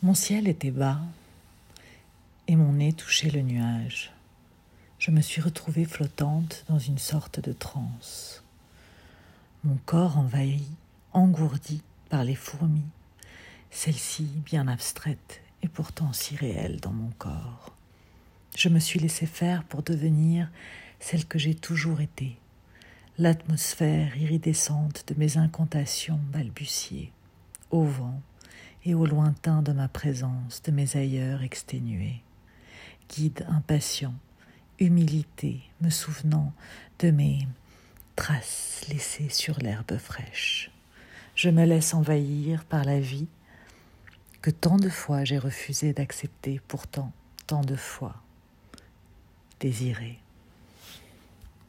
Mon ciel était bas et mon nez touchait le nuage. Je me suis retrouvée flottante dans une sorte de transe. Mon corps envahi, engourdi par les fourmis, celles-ci bien abstraites et pourtant si réelles dans mon corps. Je me suis laissé faire pour devenir celle que j'ai toujours été, l'atmosphère iridescente de mes incantations balbutiées, au vent et au lointain de ma présence, de mes ailleurs exténués. Guide impatient, humilité me souvenant de mes traces laissées sur l'herbe fraîche. Je me laisse envahir par la vie que tant de fois j'ai refusé d'accepter, pourtant tant de fois désirée.